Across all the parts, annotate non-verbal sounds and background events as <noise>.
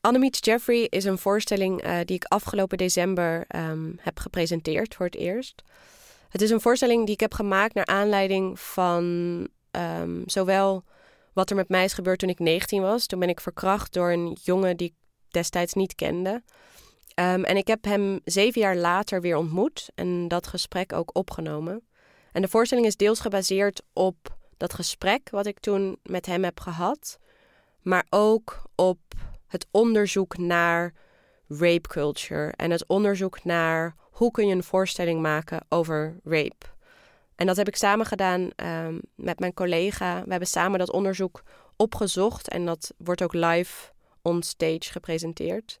Anne Meets Jeffrey is een voorstelling uh, die ik afgelopen december um, heb gepresenteerd voor het eerst. Het is een voorstelling die ik heb gemaakt naar aanleiding van um, zowel wat er met mij is gebeurd toen ik 19 was. Toen ben ik verkracht door een jongen die ik destijds niet kende. Um, en ik heb hem zeven jaar later weer ontmoet en dat gesprek ook opgenomen. En de voorstelling is deels gebaseerd op dat gesprek wat ik toen met hem heb gehad, maar ook op het onderzoek naar rape culture en het onderzoek naar hoe kun je een voorstelling maken over rape. En dat heb ik samen gedaan um, met mijn collega. We hebben samen dat onderzoek opgezocht en dat wordt ook live on stage gepresenteerd.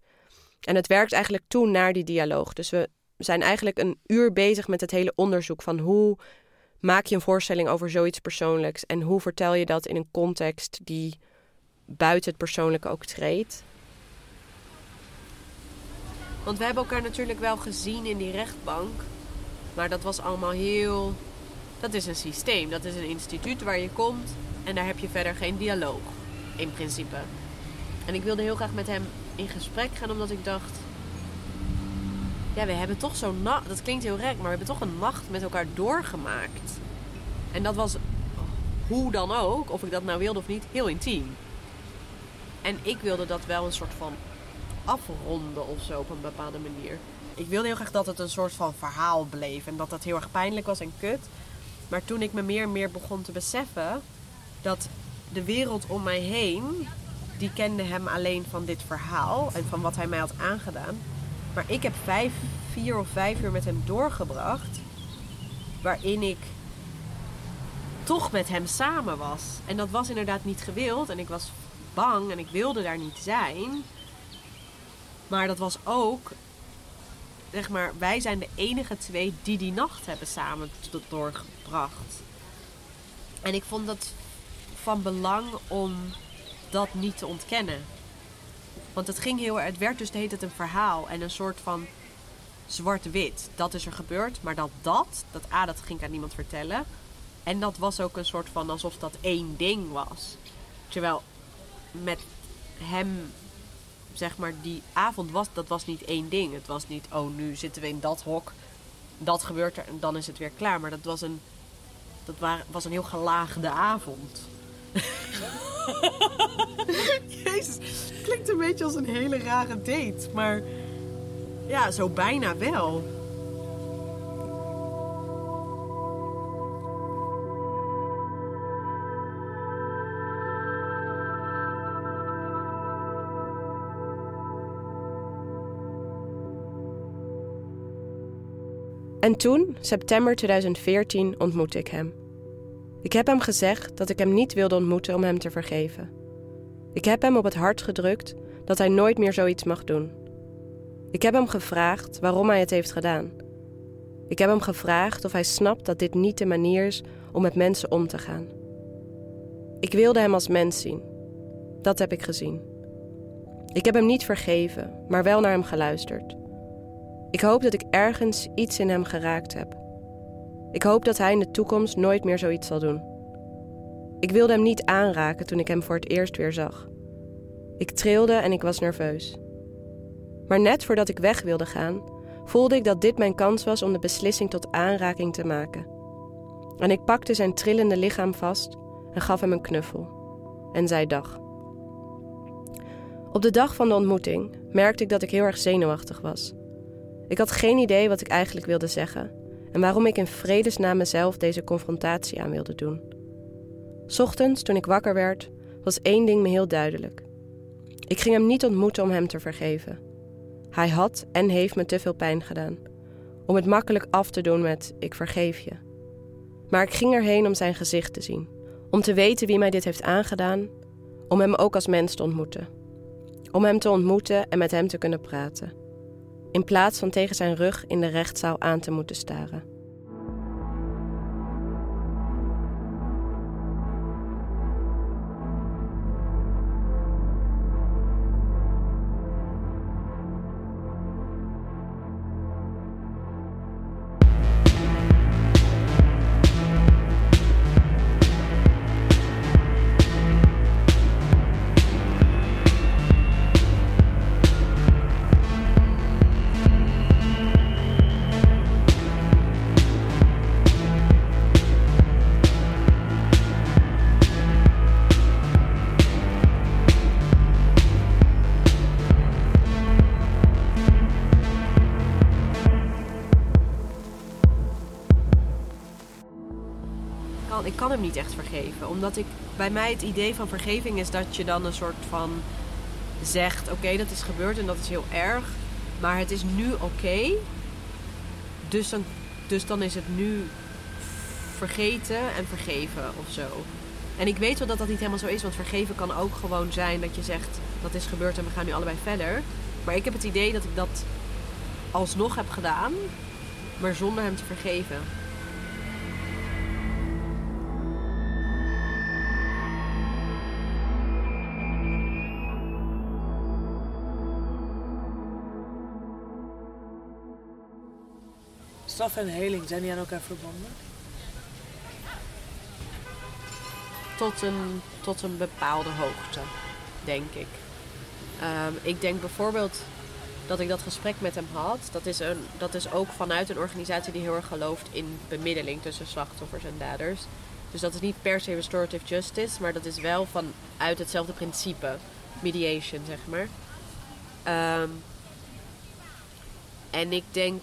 En het werkt eigenlijk toe naar die dialoog. Dus we zijn eigenlijk een uur bezig met het hele onderzoek van hoe maak je een voorstelling over zoiets persoonlijks en hoe vertel je dat in een context die buiten het persoonlijke ook treedt. Want we hebben elkaar natuurlijk wel gezien in die rechtbank, maar dat was allemaal heel. Dat is een systeem, dat is een instituut waar je komt en daar heb je verder geen dialoog in principe. En ik wilde heel graag met hem in gesprek gaan, omdat ik dacht. Ja, we hebben toch zo'n nacht. Dat klinkt heel rek, maar we hebben toch een nacht met elkaar doorgemaakt. En dat was hoe dan ook, of ik dat nou wilde of niet, heel intiem. En ik wilde dat wel een soort van afronden of zo op een bepaalde manier. Ik wilde heel graag dat het een soort van verhaal bleef en dat dat heel erg pijnlijk was en kut. Maar toen ik me meer en meer begon te beseffen dat de wereld om mij heen die kende hem alleen van dit verhaal en van wat hij mij had aangedaan. Maar ik heb vijf, vier of vijf uur met hem doorgebracht. Waarin ik toch met hem samen was. En dat was inderdaad niet gewild. En ik was bang en ik wilde daar niet zijn. Maar dat was ook, zeg maar, wij zijn de enige twee die die nacht hebben samen doorgebracht. En ik vond dat van belang om dat niet te ontkennen. Want het ging heel het werd dus de hele een verhaal en een soort van zwart-wit. Dat is er gebeurd, maar dat dat, dat A, dat ging ik aan niemand vertellen. En dat was ook een soort van alsof dat één ding was. Terwijl hem, zeg maar, die avond was, dat was niet één ding. Het was niet, oh, nu zitten we in dat hok, dat gebeurt er en dan is het weer klaar. Maar dat was een, dat was een heel gelaagde avond. <laughs> Jezus, klinkt een beetje als een hele rare date, maar ja, zo bijna wel. En toen, september 2014, ontmoette ik hem. Ik heb hem gezegd dat ik hem niet wilde ontmoeten om hem te vergeven. Ik heb hem op het hart gedrukt dat hij nooit meer zoiets mag doen. Ik heb hem gevraagd waarom hij het heeft gedaan. Ik heb hem gevraagd of hij snapt dat dit niet de manier is om met mensen om te gaan. Ik wilde hem als mens zien. Dat heb ik gezien. Ik heb hem niet vergeven, maar wel naar hem geluisterd. Ik hoop dat ik ergens iets in hem geraakt heb. Ik hoop dat hij in de toekomst nooit meer zoiets zal doen. Ik wilde hem niet aanraken toen ik hem voor het eerst weer zag. Ik trilde en ik was nerveus. Maar net voordat ik weg wilde gaan, voelde ik dat dit mijn kans was om de beslissing tot aanraking te maken. En ik pakte zijn trillende lichaam vast en gaf hem een knuffel. En zei dag. Op de dag van de ontmoeting merkte ik dat ik heel erg zenuwachtig was. Ik had geen idee wat ik eigenlijk wilde zeggen en waarom ik in vredesnaam mezelf deze confrontatie aan wilde doen. Ochtends, toen ik wakker werd, was één ding me heel duidelijk. Ik ging hem niet ontmoeten om hem te vergeven. Hij had en heeft me te veel pijn gedaan. Om het makkelijk af te doen met: ik vergeef je. Maar ik ging erheen om zijn gezicht te zien. Om te weten wie mij dit heeft aangedaan. Om hem ook als mens te ontmoeten. Om hem te ontmoeten en met hem te kunnen praten in plaats van tegen zijn rug in de rechtszaal aan te moeten staren. Ik kan hem niet echt vergeven. Omdat ik, bij mij het idee van vergeving is dat je dan een soort van zegt: Oké, dat is gebeurd en dat is heel erg. Maar het is nu oké. dus, dan, dus dan is het nu vergeten en vergeven of zo. En ik weet wel dat dat niet helemaal zo is, want vergeven kan ook gewoon zijn dat je zegt dat is gebeurd en we gaan nu allebei verder. Maar ik heb het idee dat ik dat alsnog heb gedaan, maar zonder hem te vergeven. Straf en heling, zijn die aan elkaar verbonden? Tot een, tot een bepaalde hoogte, denk ik. Ehm, ik denk bijvoorbeeld dat ik dat gesprek met hem had. Dat is, een, dat is ook vanuit een organisatie die heel erg gelooft in bemiddeling tussen slachtoffers en daders. Dus dat is niet per se restorative justice, maar dat is wel vanuit hetzelfde principe. Mediation, zeg maar. Ehm, en ik denk.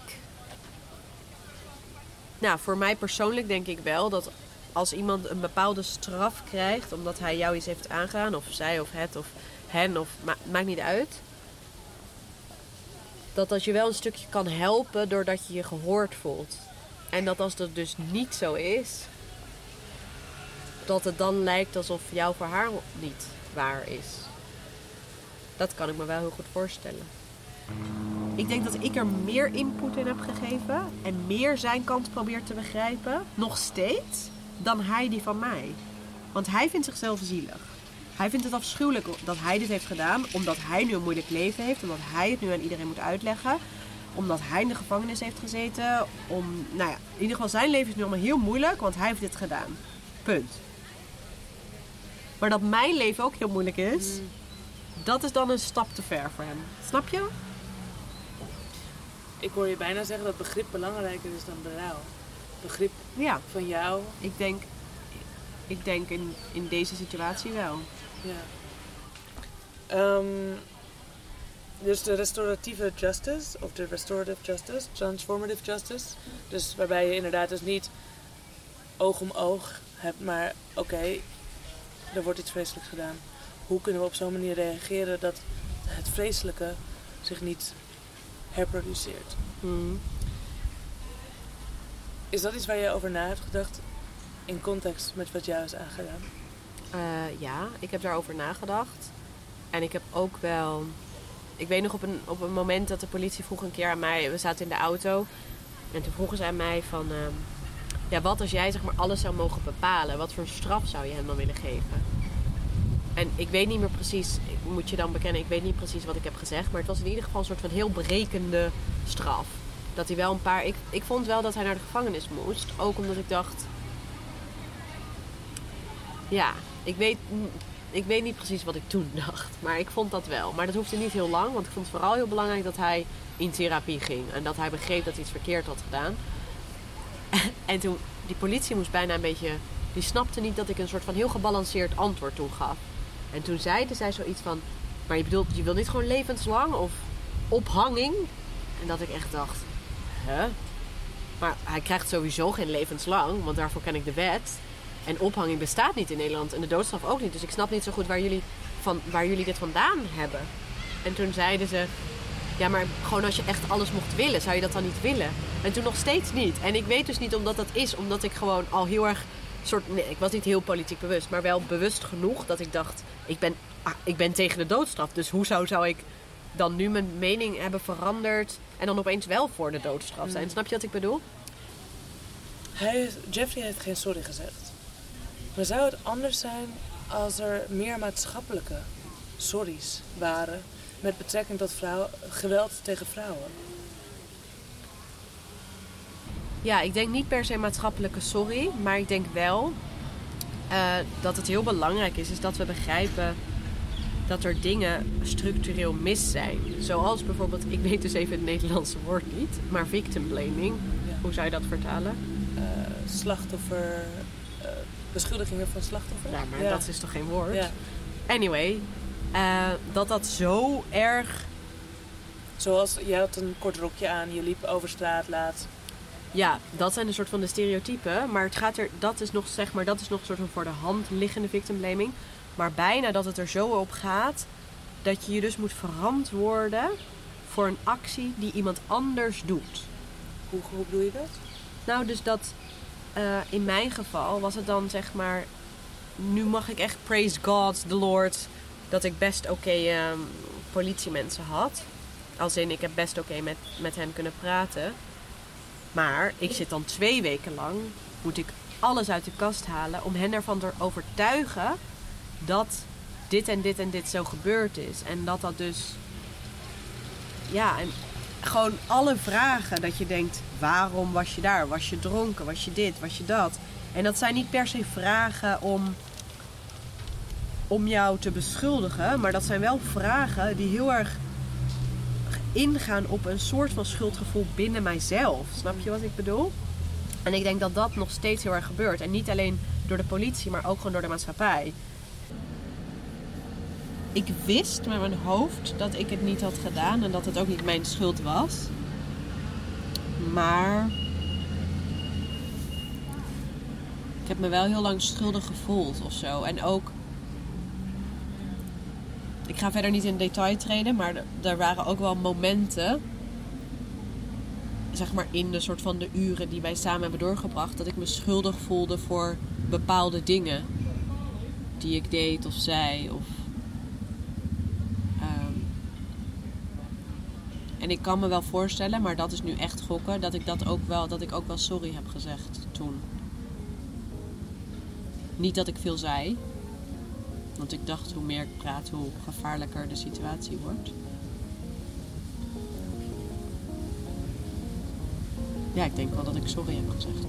Nou, voor mij persoonlijk denk ik wel dat als iemand een bepaalde straf krijgt omdat hij jou iets heeft aangedaan, of zij of het of hen, of maakt niet uit. Dat dat je wel een stukje kan helpen doordat je je gehoord voelt. En dat als dat dus niet zo is, dat het dan lijkt alsof jouw verhaal niet waar is. Dat kan ik me wel heel goed voorstellen. Ik denk dat ik er meer input in heb gegeven en meer zijn kant probeer te begrijpen, nog steeds, dan hij die van mij. Want hij vindt zichzelf zielig. Hij vindt het afschuwelijk dat hij dit heeft gedaan, omdat hij nu een moeilijk leven heeft, omdat hij het nu aan iedereen moet uitleggen, omdat hij in de gevangenis heeft gezeten. Om, nou ja, in ieder geval zijn leven is nu allemaal heel moeilijk, want hij heeft dit gedaan. Punt. Maar dat mijn leven ook heel moeilijk is, dat is dan een stap te ver voor hem. Snap je? Ik hoor je bijna zeggen dat begrip belangrijker is dan berouw. Begrip Ja, van jou. ik denk, ik denk in, in deze situatie wel. Ja. Ehm, dus de restorative justice, of de restorative justice, transformative justice. Dus waarbij je inderdaad dus niet oog om oog hebt, maar oké, er wordt iets vreselijks gedaan. Hoe kunnen we op zo'n manier reageren dat het vreselijke zich niet herproduceert? Hmm. Is dat iets waar je over na hebt gedacht in context met wat jou is aangedaan? Eh, ja, ik heb daarover nagedacht. En ik heb ook wel. Ik weet nog op een, op een moment dat de politie vroeg een keer aan mij. We zaten in de auto. En toen vroegen ze aan mij van. ehm, ja, wat als jij zeg maar alles zou mogen bepalen? Wat voor straf zou je hem dan willen geven? En ik weet niet meer precies, ik moet je dan bekennen, ik weet niet precies wat ik heb gezegd. Maar het was in ieder geval een soort van heel berekende straf. Dat hij wel een paar. Ik, ik vond wel dat hij naar de gevangenis moest. Ook omdat ik dacht. Ja, ik weet, ik weet niet precies wat ik toen <laughs> dacht. Maar ik vond dat wel. Maar dat hoefde niet heel lang. Want ik vond het vooral heel belangrijk dat hij in therapie ging. En dat hij begreep dat hij iets verkeerd had gedaan. <laughs> En toen, die politie moest bijna een beetje... Die snapte niet dat ik een soort van heel gebalanceerd antwoord toen gaf. En toen zeiden zij zoiets van... Maar je bedoelt, je wil niet gewoon levenslang of ophanging? En dat ik echt dacht... Huh? Maar hij krijgt sowieso geen levenslang, want daarvoor ken ik de wet. En ophanging bestaat niet in Nederland en de doodstraf ook niet. Dus ik snap niet zo goed waar jullie, van, waar jullie dit vandaan hebben. En toen zeiden ze... Ja, maar gewoon als je echt alles mocht willen, zou je dat dan niet willen? En toen nog steeds niet. En ik weet dus niet omdat dat is, omdat ik gewoon al heel erg soort. Nee, ik was niet heel politiek bewust, maar wel bewust genoeg dat ik dacht: ik ben, ah, ik ben tegen de doodstraf. Dus hoe zou, zou ik dan nu mijn mening hebben veranderd en dan opeens wel voor de doodstraf zijn? Snap je wat ik bedoel? Hij, Jeffrey heeft geen sorry gezegd. Maar zou het anders zijn als er meer maatschappelijke sorry's waren met betrekking tot vrouw, geweld tegen vrouwen? Ja, ik denk niet per se maatschappelijke sorry, maar ik denk wel eh, dat het heel belangrijk is, is dat we begrijpen dat er dingen structureel mis zijn. Zoals bijvoorbeeld, ik weet dus even het Nederlandse woord niet, maar victim blaming. Ja. Hoe zou je dat vertalen? Eh, slachtoffer, eh, beschuldigingen van slachtoffer? Ja, maar Ja. dat is toch geen woord? Ja. Anyway, dat dat zo erg... Zoals, je had een kort rokje aan, je liep over straat laat. Ja, dat zijn een soort van de stereotypen. Maar het gaat er, dat is nog, zeg maar, dat is nog een soort van voor de hand liggende victim blaming. Maar bijna dat het er zo op gaat dat je je dus moet verantwoorden voor een actie die iemand anders doet. Hoe, hoe bedoel je dat? Nou, dus dat eh, in mijn geval was het dan zeg maar. Nu mag ik echt praise God, the Lord, dat ik best oké ehm, politiemensen had. Als in, ik heb best oké met, met hen kunnen praten. Maar ik zit dan twee weken lang, moet ik alles uit de kast halen om hen ervan te overtuigen dat dit en dit en dit zo gebeurd is. En dat dat dus. Ja, en gewoon alle vragen dat je denkt: waarom was je daar? Was je dronken? Was je dit? Was je dat? En dat zijn niet per se vragen om, om jou te beschuldigen, maar dat zijn wel vragen die heel erg ingaan op een soort van schuldgevoel binnen mijzelf. Snap je wat ik bedoel? En ik denk dat dat nog steeds heel erg gebeurt. En niet alleen door de politie, maar ook gewoon door de maatschappij. Ik wist met mijn hoofd dat ik het niet had gedaan en dat het ook niet mijn schuld was. Maar ik heb me wel heel lang schuldig gevoeld of zo. En ook ik ga verder niet in detail treden, maar er waren ook wel momenten, zeg maar in de soort van de uren die wij samen hebben doorgebracht, dat ik me schuldig voelde voor bepaalde dingen die ik deed of zei. Of, ehm, en ik kan me wel voorstellen, maar dat is nu echt gokken, dat ik dat ook wel, dat ik ook wel sorry heb gezegd toen. Niet dat ik veel zei, want ik dacht, hoe meer ik praat, hoe gevaarlijker de situatie wordt. Ja, ik denk wel dat ik sorry heb gezegd.